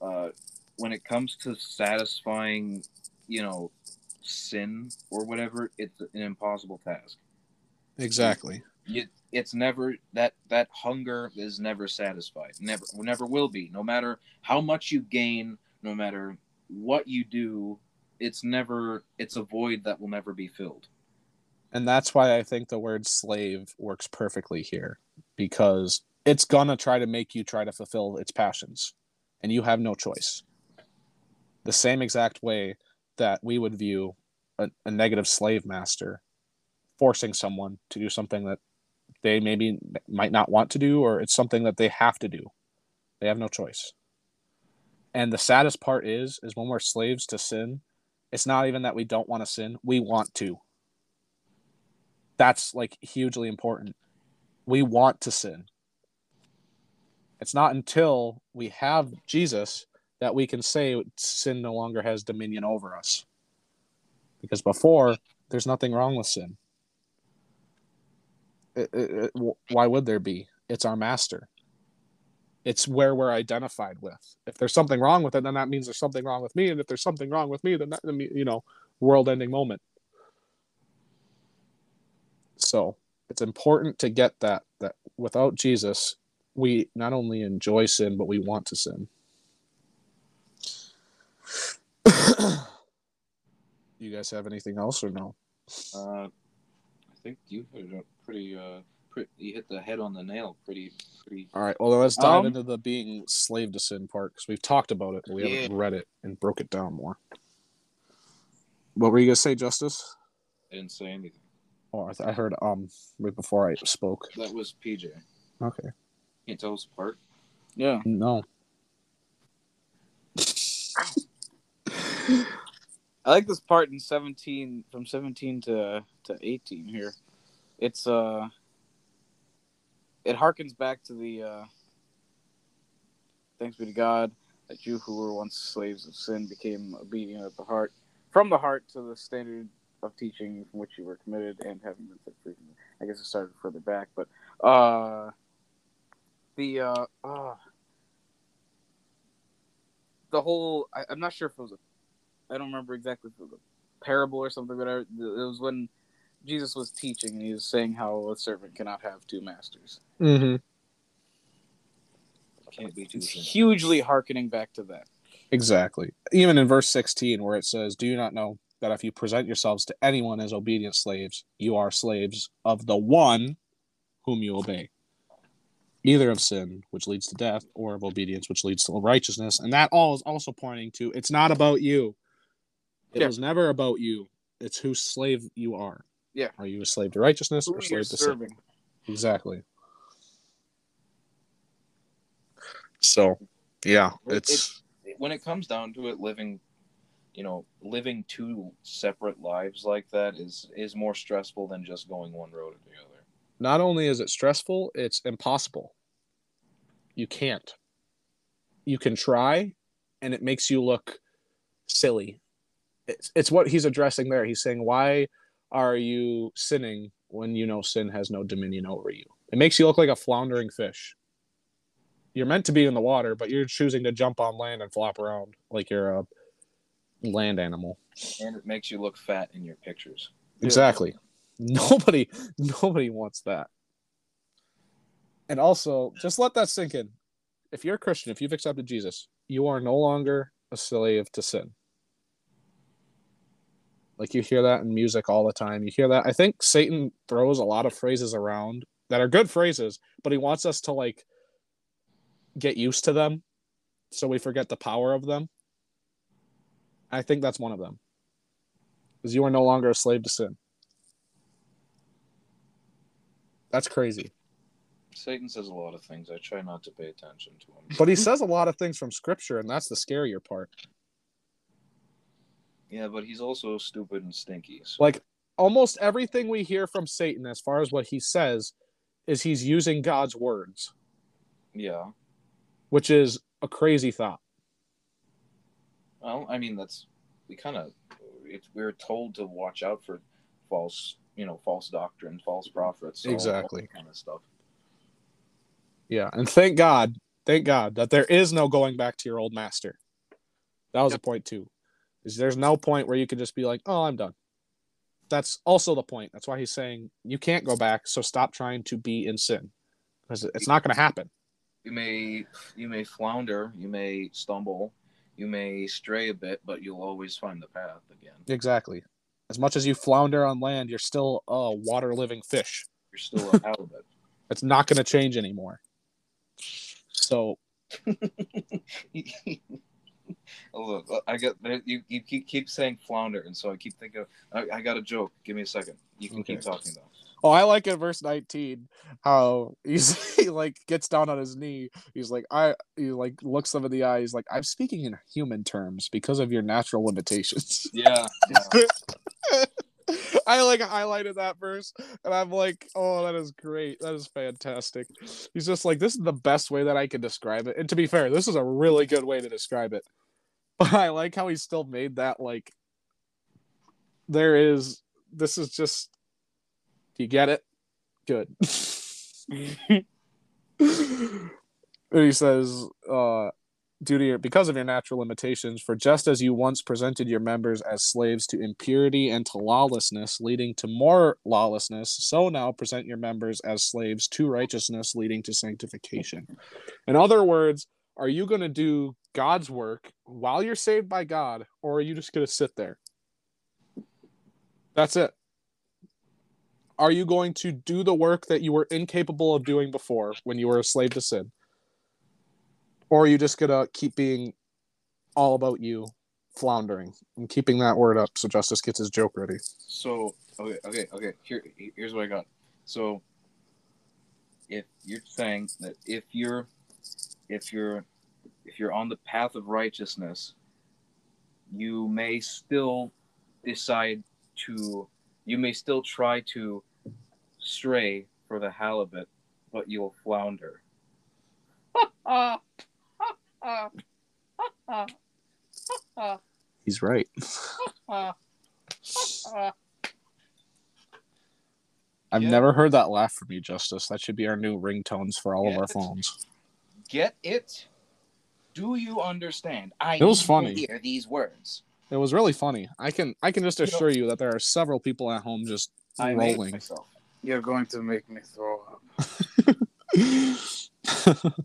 uh, when it comes to satisfying, you know, sin or whatever, it's an impossible task. exactly you, it's never that that hunger is never satisfied. Never never will be. No matter how much you gain no matter what you do it's never it's a void that will never be filled. And that's why I think the word slave works perfectly here because it's to try to make you try to fulfill its passions and you have no choice. The same exact way that we would view a, a negative slave master forcing someone to do something that they maybe might not want to do or it's something that they have to do. They have no choice. And the saddest part is is when we're slaves to sin, it's not even that we don't want to sin, we want to that's like hugely important. We want to sin. It's not until we have Jesus that we can say sin no longer has dominion over us. Because before, there's nothing wrong with sin. It- it- it- why would there be? It's our master. It's where we're identified with. If there's something wrong with it, then that means there's something wrong with me. And if there's something wrong with me, then that, you know, world ending moment. So it's important to get that that without Jesus, we not only enjoy sin, but we want to sin. you guys have anything else or no? uh, i think you hit it pretty uh pretty, you hit the head on the nail pretty pretty All right. Well, then let's dive Um, into the being slave to sin part because we've talked about it, but we haven't read it and broke it down more. What were you gonna say, Justice? i didn't say anything Oh, I, th- I heard um right before I spoke. that was pj Okay. can't tell us apart Yeah. No. I like this part in 17 from 17 to to 18 here. It's uh it harkens back to the uh thanks be to God that you who were once slaves of sin became obedient at the heart from the heart to the standard of teaching from which you were committed and having been set free. I guess it started further back, but uh, the uh, uh the whole I, I'm not sure if it was a I don't remember exactly if it was a parable or something, but I, it was when Jesus was teaching and he was saying how a servant cannot have two masters. Mm-hmm. Can't be too It's soon. hugely harkening back to that. Exactly. Even in verse 16, where it says, Do you not know that if you present yourselves to anyone as obedient slaves, you are slaves of the one whom you obey? Either of sin, which leads to death, or of obedience, which leads to righteousness. And that all is also pointing to it's not about you. It Yeah. was never about you. It's whose slave you are. Yeah. Are you a slave to righteousness Who or slave to sin? Exactly. So, yeah, Well, it's when it comes down to it, living, you know, living two separate lives like that is is more stressful than just going one road or the other. not only is it stressful, it's impossible. You can't. You can try, and it makes you look silly. It's, it's what he's addressing there. He's saying, Why are you sinning when you know sin has no dominion over you? It makes you look like a floundering fish. You're meant to be in the water, but you're choosing to jump on land and flop around like you're a land animal. And it makes you look fat in your pictures. Exactly. Nobody nobody wants that. And also, just let that sink in. If you're a Christian, if you've accepted Jesus, you are no longer a slave to sin. Like you hear that in music all the time. You hear that. I think Satan throws a lot of phrases around that are good phrases, but he wants us to like get used to them so we forget the power of them. I think that's one of them. Because you are no longer a slave to sin. That's crazy. Satan says a lot of things. I try not to pay attention to him. But he says a lot of things from scripture, and that's the scarier part. Yeah, but he's also stupid and stinky. So Like almost everything we hear from Satan, as far as what he says, is he's using God's words, yeah. which is a crazy thought. Well, I mean, that's we kind of we're told to watch out for false, you know, false doctrine, false prophets, all- all Exactly. that kind of stuff. Yeah, and thank God, thank God that there is no going back to your old master. That was Yep. a point too. Is there's no point where you can just be like, "Oh, I'm done." That's also the point. That's why he's saying you can't go back. So stop trying to be in sin, because it's not going to happen. You may you may flounder, you may stumble, you may stray a bit, but you'll always find the path again. Exactly. As much as you flounder on land, you're still a water living fish. You're still a halibut. It's not going to change anymore. So look, I got you. You keep, keep saying flounder, and so I keep thinking. I, I got a joke. Give me a second. You can keep talking though. Oh, I like in verse 19 how he's he like gets down on his knee. He's like, I he like looks them in the eye. He's like, I'm speaking in human terms because of your natural limitations. Yeah, yeah. I like highlighted that verse and I'm like, oh, that is great. That is fantastic. He's just like, this is the best way that I can describe it. And to be fair, this is a really good way to describe it. But I like how he still made that like there is this is just do you get it? Good. and he says, uh, due to your because of your natural limitations, for just as you once presented your members as slaves to impurity and to lawlessness, leading to more lawlessness, so now present your members as slaves to righteousness, leading to sanctification. In other words, are you going to do God's work while you're saved by God, or are you just going to sit there? That's it. Are you going to do the work that you were incapable of doing before when you were a slave to sin? Or are you just going to keep being all about you, floundering? I'm keeping that word up so Justice gets his joke ready. So okay, okay, okay. Here, here's what I got. So if you're saying that if you're if you're if you're on the path of righteousness, you may still decide to you may still try to stray for the halibut, but you'll flounder. He's right. I've Get- never heard that laugh from you, Justice. That should be our new ringtones for all of our phones. Get it? Do you understand? I It was need to funny. hear these words. It was really funny. I can I can just You know- assure you that there are several people at home just I rolling. myself. You're going to make me throw up.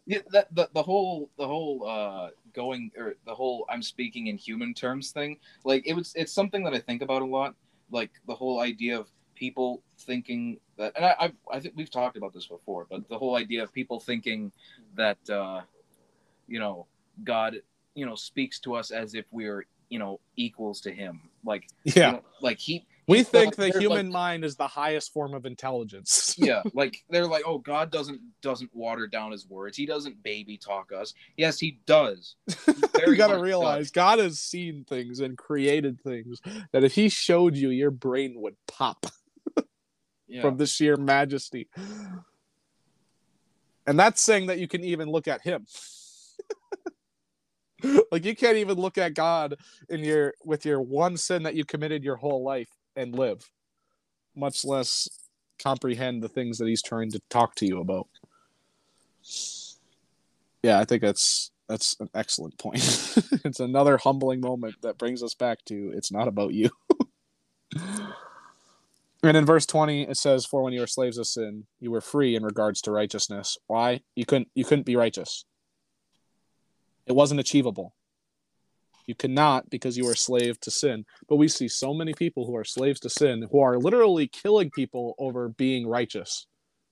Yeah, that the, the whole the whole uh going or the whole I'm speaking in human terms thing. Like it was it's something that I think about a lot. Like the whole idea of people thinking that, and I I, I think we've talked about this before, but the whole idea of people thinking that uh, you know God you know speaks to us as if we're you know equals to Him. Like you yeah. know, like he We think the like- human mind is the highest form of intelligence. yeah like they're like oh god doesn't doesn't water down his words he doesn't baby talk us yes he does you gotta much realize God has seen things and created things that if he showed you, your brain would pop does. Yeah from the sheer majesty. And that's saying that you can even look at him. like you can't even look at God in your with your one sin that you committed your whole life and live, much less comprehend the things that he's trying to talk to you about. Yeah, I think that's that's an excellent point. it's another humbling moment that brings us back to it's not about you. and in verse 20 it says for when you were slaves of sin you were free in regards to righteousness. Why? You couldn't you couldn't be righteous. It wasn't achievable. You could not because you were a slave to sin. But we see so many people who are slaves to sin who are literally killing people over being righteous.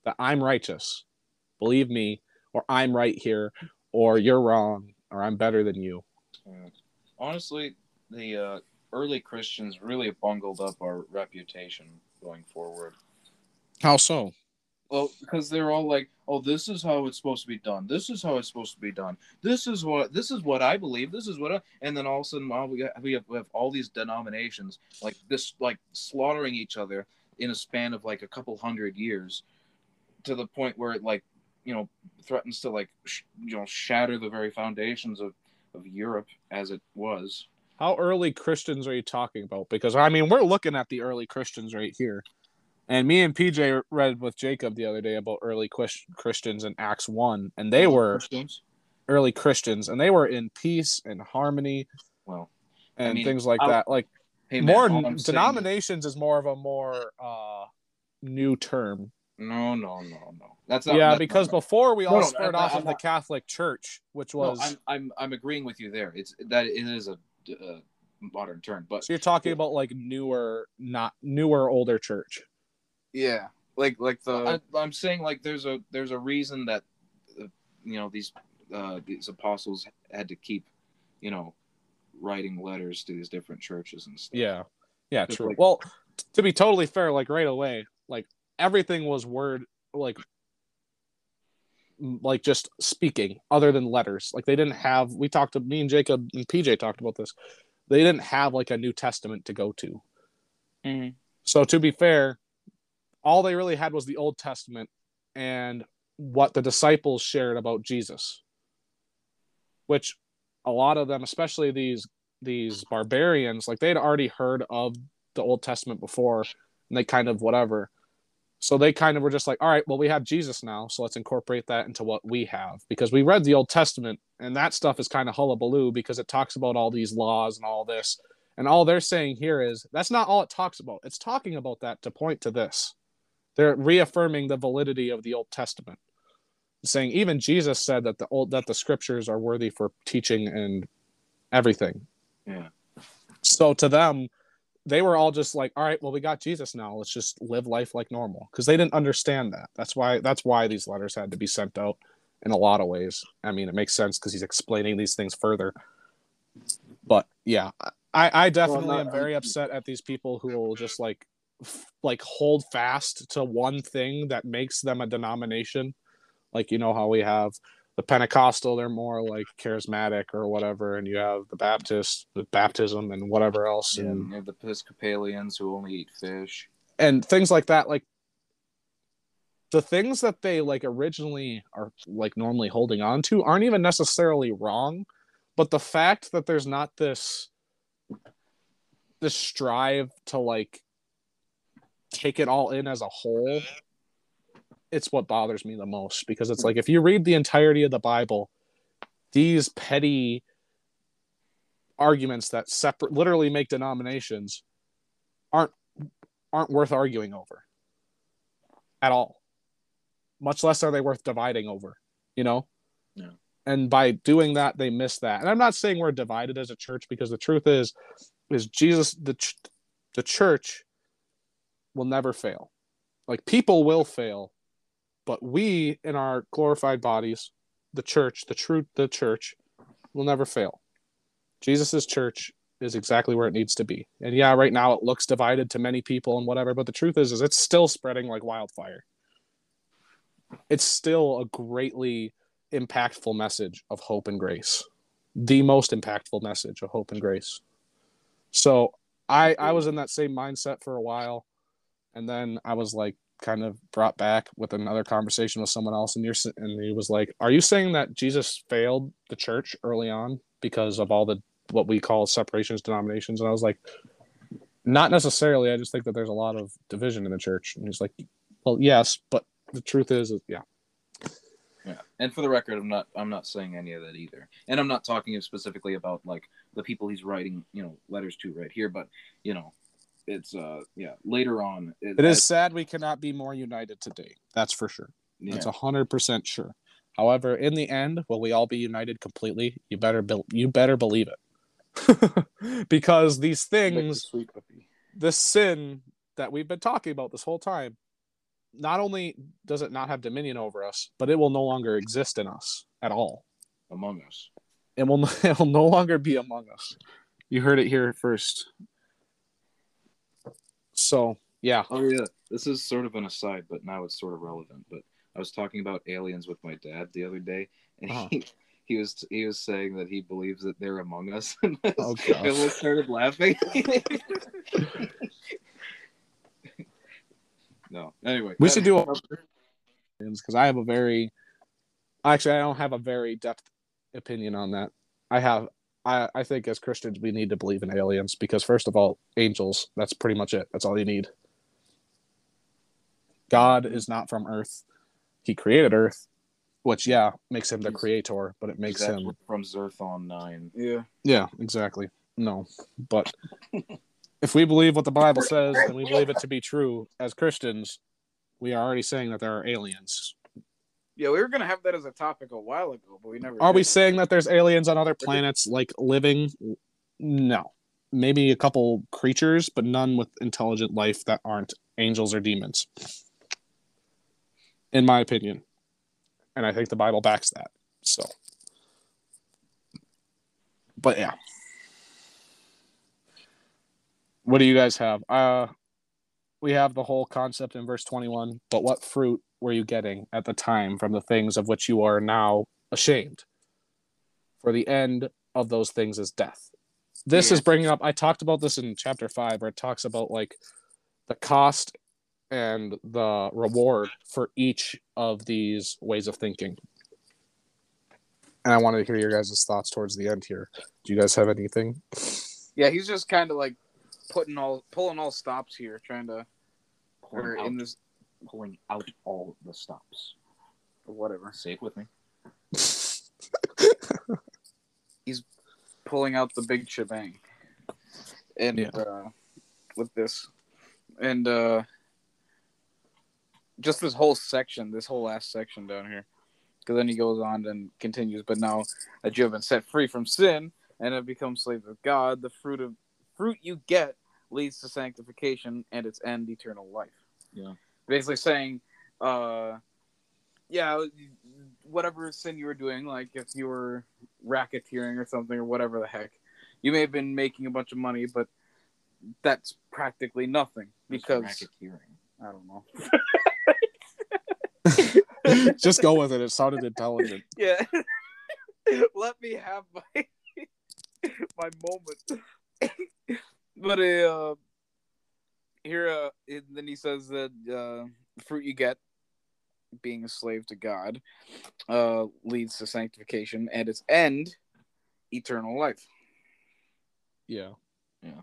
That i'm righteous. Believe me or i'm right here or you're wrong or i'm better than you. Honestly the uh, early christians really bungled up our reputation going forward. How so? Well because they're all like oh this is how it's supposed to be done. This is how it's supposed to be done. This is what this is what i believe. This is what I, and then all of a sudden wow, we, got, we, have, we have all these denominations like this like slaughtering each other in a span of like a couple hundred years to the point where it like you know threatens to like sh- you know shatter the very foundations of of europe as it was How early Christians are you talking about? Because I mean, we're looking at the early Christians right here. And me and PJ read with Jacob the other day about early Christians in Acts 1, and they were Christians. early Christians and they were in peace and harmony well and I mean, things like I- that. Like hey more denominations is more of a more uh new term. no no no no that's not yeah, that's because not, before we No, all no, spurred I'm off of the Catholic Church, which no, was I'm, I'm i'm agreeing with you there it's that it is a uh, modern term but so you're talking about like newer, not newer, older church. Yeah, like like the I, I'm saying like there's a there's a reason that uh, you know these uh, these apostles had to keep you know writing letters to these different churches and stuff. Yeah. Yeah, true. like- well, t- to be totally fair, like right away, like everything was word like m- like just speaking other than letters. Like they didn't have we talked to me and Jacob and PJ talked about this. They didn't have like a New Testament to go to. Mhm. So to be fair, all they really had was the Old Testament and what the disciples shared about Jesus. Which a lot of them, especially these these barbarians, like they'd already heard of the Old Testament before and they kind of whatever. So they kind of were just like, all right, well, we have Jesus now, so let's incorporate that into what we have. Because we read the Old Testament and that stuff is kind of hullabaloo because it talks about all these laws and all this. And all they're saying here is that's not all it talks about. It's talking about that to point to this. They're reaffirming the validity of the Old Testament, saying even Jesus said that the old that the scriptures are worthy for teaching and everything. Yeah. So to them, they were all just like, all right, well, we got Jesus now. Let's just live life like normal because they didn't understand that. That's why that's why these letters had to be sent out in a lot of ways. I mean, it makes sense because he's explaining these things further. But yeah, I, I definitely Well, am very I- upset at these people who will just like f- like hold fast to one thing that makes them a denomination. Like you know how we have the Pentecostal, they're more like charismatic or whatever, and you have the Baptist with baptism and whatever else, Yeah, and and you have the Episcopalians who only eat fish. and things like that like the things that they like originally are like normally holding on to aren't even necessarily wrong but the fact that there's not this this strive to like take it all in as a whole, it's what bothers me the most because it's like if you read the entirety of the Bible, these petty arguments that separate literally make denominations aren't aren't worth arguing over at all. Much less are they worth dividing over, you know? Yeah. And by doing that, they miss that. And I'm not saying we're divided as a church because the truth is, is Jesus the ch- the church will never fail. Like people will fail, but we in our glorified bodies, the church, the true the church, will never fail. Jesus's church is exactly where it needs to be. And yeah, right now it looks divided to many people and whatever, but the truth is is it's still spreading like wildfire. It's still a greatly impactful message of hope and grace. The most impactful message of hope and grace. So I I was in that same mindset for a while and then I was like kind of brought back with another conversation with someone else and you're and he was like, "Are you saying that Jesus failed the church early on because of all the what we call separations denominations?" And I was like, "Not necessarily. I just think that there's a lot of division in the church." And he's like, "Well, yes, but the truth is, is yeah, Yeah, and for the record, I'm not I'm not saying any of that either, and I'm not talking specifically about like the people he's writing you know letters to right here, but you know, it's uh yeah later on it is sad we cannot be more united today. That's for sure. yeah, That's a hundred percent sure. However, in the end, will we all be united completely? You better be- you better believe it, because these make the things, sweet this sin that we've been talking about this whole time, not only does it not have dominion over us, but it will no longer exist in us at all. among us. It will it will no longer be among us. You heard it here first. So yeah, Oh yeah, this is sort of an aside, but now it's sort of relevant. But I was talking about aliens with my dad the other day, and Uh-huh. he, he was he was saying that he believes that they're among us, and Oh, gosh. started laughing. no, anyway, We should do a- because I have a very actually I don't have a very depth opinion on that. I have I, I think as Christians we need to believe in aliens because first of all, angels, that's pretty much it. That's all you need. God is not from Earth. He created Earth, which yeah, makes him the creator, but it makes Exactly him from Zerthon Nine. Yeah. Yeah, exactly. No. But if we believe what the Bible says and we believe it to be true as Christians, we are already saying that there are aliens. Yeah, we were gonna have that as a topic a while ago, but we never. Are we saying that there's aliens on other planets like living? No. Maybe a couple creatures, but none with intelligent life that aren't angels or demons. In my opinion. And I think the Bible backs that. So But yeah. What do you guys have? Uh we have the whole concept in verse 21, but what fruit were you getting at the time from the things of which you are now ashamed? For the end of those things is death. This is bringing up, I talked about this in chapter five, where it talks about like the cost and the reward for each of these ways of thinking. And I wanted to hear your guys' thoughts towards the end here. Do you guys have anything? Yeah, he's just kind of like putting all pulling all stops here, trying to or in this pulling out all the stops. or whatever, Say it with me. He's pulling out the big shebang, and Yeah. uh, with this, and uh, just this whole section, this whole last section down here, because then he goes on and continues. But now that you have been set free from sin and have become slaves of God, the fruit of fruit you get leads to sanctification and its end eternal life. Yeah. Basically saying, uh, yeah, whatever sin you were doing, like if you were racketeering or something or whatever the heck, you may have been making a bunch of money, but that's practically nothing because racketeering. I don't know. Just go with it. It sounded intelligent. Yeah. Let me have my my moment. but uh here uh and then he says that uh the fruit you get being a slave to God uh leads to sanctification and its end eternal life. Yeah. Yeah.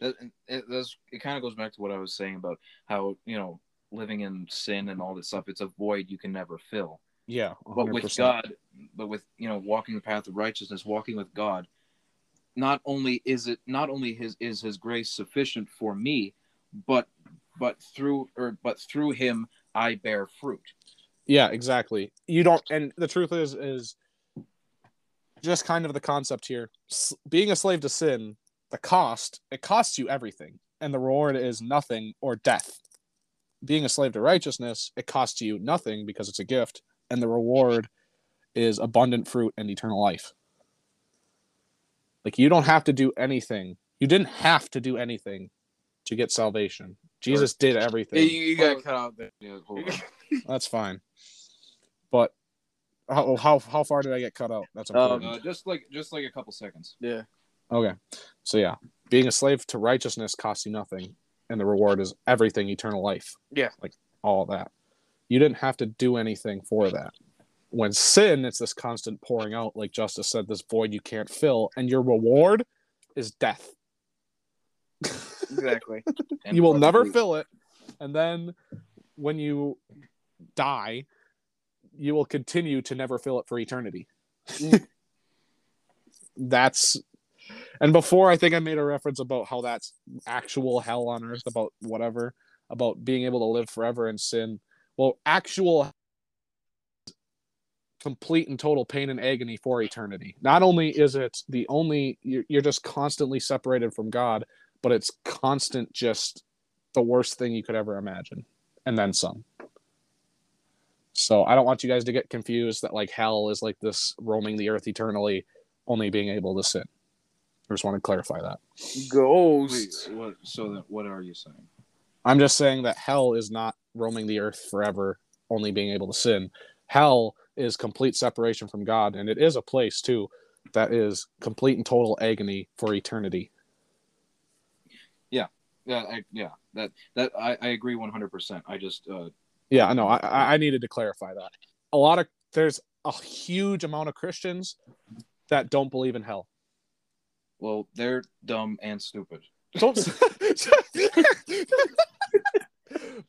That, it, that's, it kind of goes back to what I was saying about how you know living in sin and all this stuff. It's a void you can never fill. Yeah, But with God, but with you know walking the path of righteousness, walking with God, not only is it not only his is his grace sufficient for me, but but through or but through him I bear fruit. Yeah, exactly. You don't, and the truth is, is just kind of the concept here. Being a slave to sin, the cost it costs you everything, and the reward is nothing or death. Being a slave to righteousness, it costs you nothing because it's a gift, and the reward is abundant fruit and eternal life. Like you don't have to do anything. You didn't have to do anything to get salvation. Jesus did You, everything. you got cut out there. Yeah. That's fine. But how how how far did I get cut out? That's important. Uh, just like just like a couple seconds. Yeah. okay. So yeah, being a slave to righteousness costs you nothing, and the reward is everything eternal life. Yeah. Like all that. You didn't have to do anything for that. When sin, it's this constant pouring out, like Justice said, this void you can't fill, and your reward is death. Exactly. You will never probably- fill it. And then when you die you will continue to never fill it for eternity. Mm. That's and before i think i made a reference about how that's actual hell on earth about whatever about being able to live forever in sin. Well actual complete and total pain and agony for eternity. Not only is it the only you're, you're just constantly separated from god but it's constant just the worst thing you could ever imagine and then some. So i don't want you guys to get confused that like hell is like this roaming the earth eternally only being able to sin i just want to clarify that. Wait, Ghosts. what, so that what are you saying? i'm just saying that hell is not roaming the earth forever only being able to sin. Hell is complete separation from god and it is a place too that is complete and total agony for eternity Yeah, I, yeah. That that I, I agree one hundred percent. I just uh Yeah, I know. I, I I needed to clarify that. A lot of there's a huge amount of Christians that don't believe in hell. well they're dumb and stupid. Don't.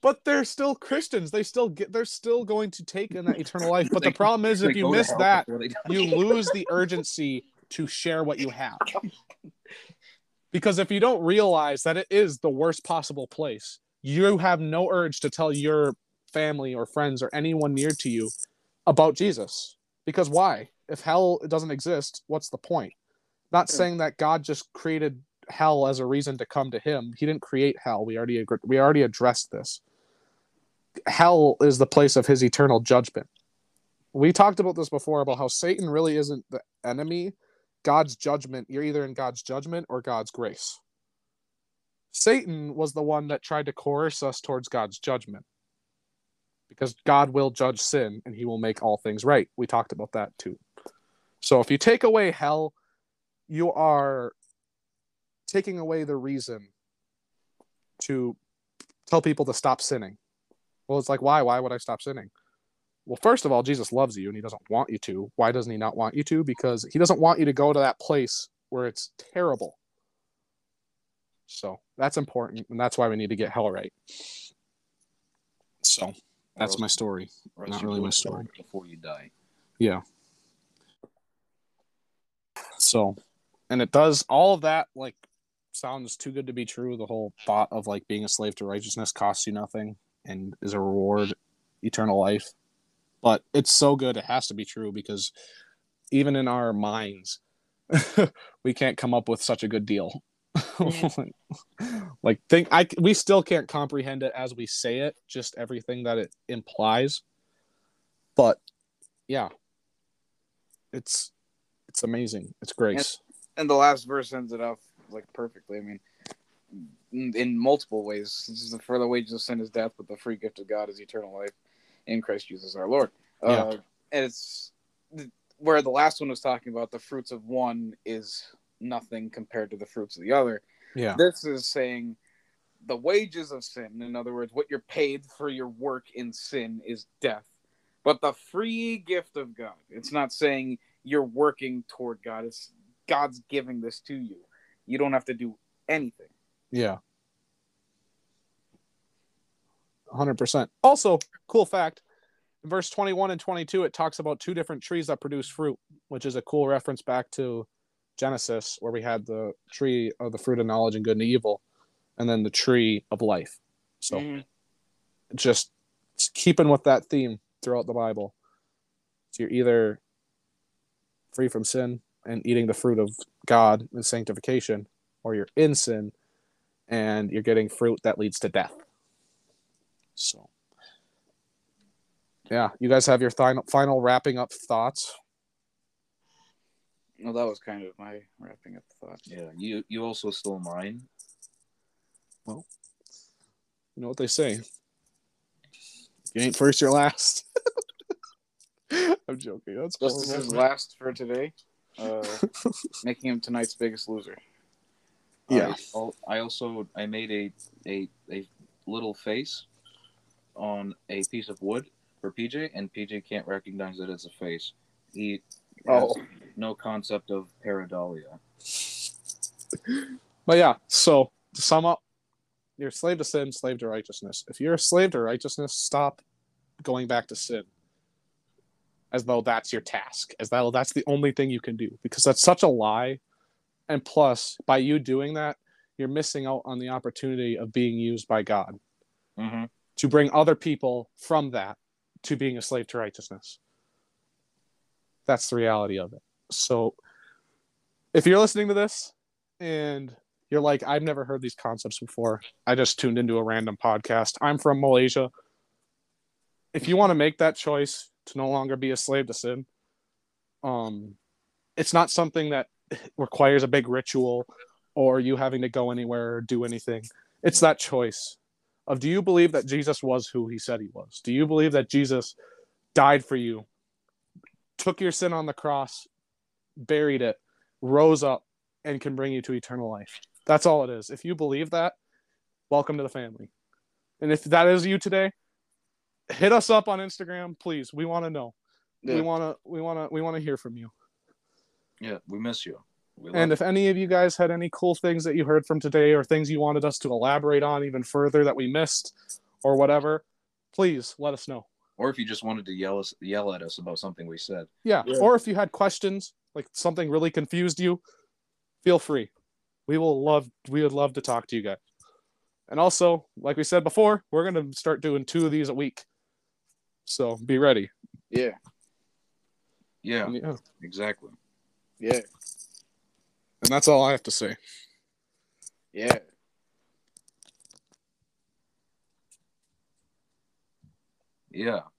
but they're still Christians. They still get. They're still going to take in that eternal life. But the problem is, if you miss that, before they die. you lose the urgency to share what you have. Because if you don't realize that it is the worst possible place, you have no urge to tell your family or friends or anyone near to you about Jesus. Because why? If hell doesn't exist, what's the point? Not hmm. saying that God just created hell as a reason to come to him. He didn't create hell. We already we already addressed this. Hell is the place of his eternal judgment. We talked about this before about how Satan really isn't the enemy. God's judgment, you're either in God's judgment or God's grace. Satan was the one that tried to coerce us towards God's judgment. Because God will judge sin and he will make all things right. We talked about that too. So if you take away hell, you are taking away the reason to tell people to stop sinning. Well, it's like, why? Why would I stop sinning? Well, first of all, Jesus loves you and he doesn't want you to. Why doesn't he not want you to? Because he doesn't want you to go to that place where it's terrible. So that's important, and that's why we need to get hell right. So that's my story. not really my story. before you die. Yeah. So, and it does all of that like sounds too good to be true. The whole thought of like being a slave to righteousness costs you nothing and is a reward, eternal life. But it's so good it has to be true because even in our minds, we can't come up with such a good deal. like think I we still can't comprehend it as we say it, just everything that it implies. But yeah, it's it's amazing. It's grace. And the last verse ends it off like perfectly. I mean, in, in multiple ways. This is the for the wages of sin is death, but the free gift of God is eternal life in Christ Jesus our Lord. Yeah. Uh, and it's where the last one was talking about the fruits of one is nothing compared to the fruits of the other. Yeah. This is saying the wages of sin, in other words, what you're paid for your work in sin is death. But the free gift of God, it's not saying you're working toward God, it's God's giving this to you. You don't have to do anything. Yeah. 100%. Also, cool fact in verse 21 and 22, it talks about two different trees that produce fruit, which is a cool reference back to Genesis, where we had the tree of the fruit of knowledge and good and evil, and then the tree of life. So, just just keeping with that theme throughout the Bible. So, you're either free from sin and eating the fruit of God and sanctification, or you're in sin and you're getting fruit that leads to death. So, yeah, you guys have your final, final wrapping up thoughts. Well, that was kind of my wrapping up thought. Yeah, you you also stole mine. Well, you know what they say. If you ain't first, you're last. I'm joking. That's Justice is horrible. last for today, uh, making him tonight's biggest loser. Yeah. I, I also I made a a a little face on a piece of wood for PJ, and PJ can't recognize it as a face. He has Oh. no concept of pareidolia. But yeah, so to sum up, you're a slave to sin, slave to righteousness. If you're a slave to righteousness, stop going back to sin. As though that's your task, as though that's the only thing you can do, because that's such a lie. And plus, by you doing that, you're missing out on the opportunity of being used by God Mm-hmm. To bring other people from that to being a slave to righteousness. That's the reality of it. So, if you're listening to this and you're like, I've never heard these concepts before, I just tuned into a random podcast. I'm from Malaysia. If you want to make that choice to no longer be a slave to sin, um, it's not something that requires a big ritual or you having to go anywhere or do anything. It's that choice of do you believe that Jesus was who he said he was? Do you believe that Jesus died for you, took your sin on the cross, buried it, rose up, and can bring you to eternal life? That's all it is. If you believe that, welcome to the family. And if that is you today, hit us up on Instagram, please. We want to know. We want to we want to we want to hear from you. Yeah, we miss you. We And love if any of you guys had any cool things that you heard from today or things you wanted us to elaborate on even further that we missed or whatever, please let us know. or if you just wanted to yell us yell at us about something we said. Yeah. Yeah. Or if you had questions, like something really confused you, feel free. We will love we would love to talk to you guys. And also, like we said before, we're gonna start doing two of these a week. So be ready. Yeah, Yeah, yeah. exactly. yeah, And that's all I have to say. yeah. Yeah.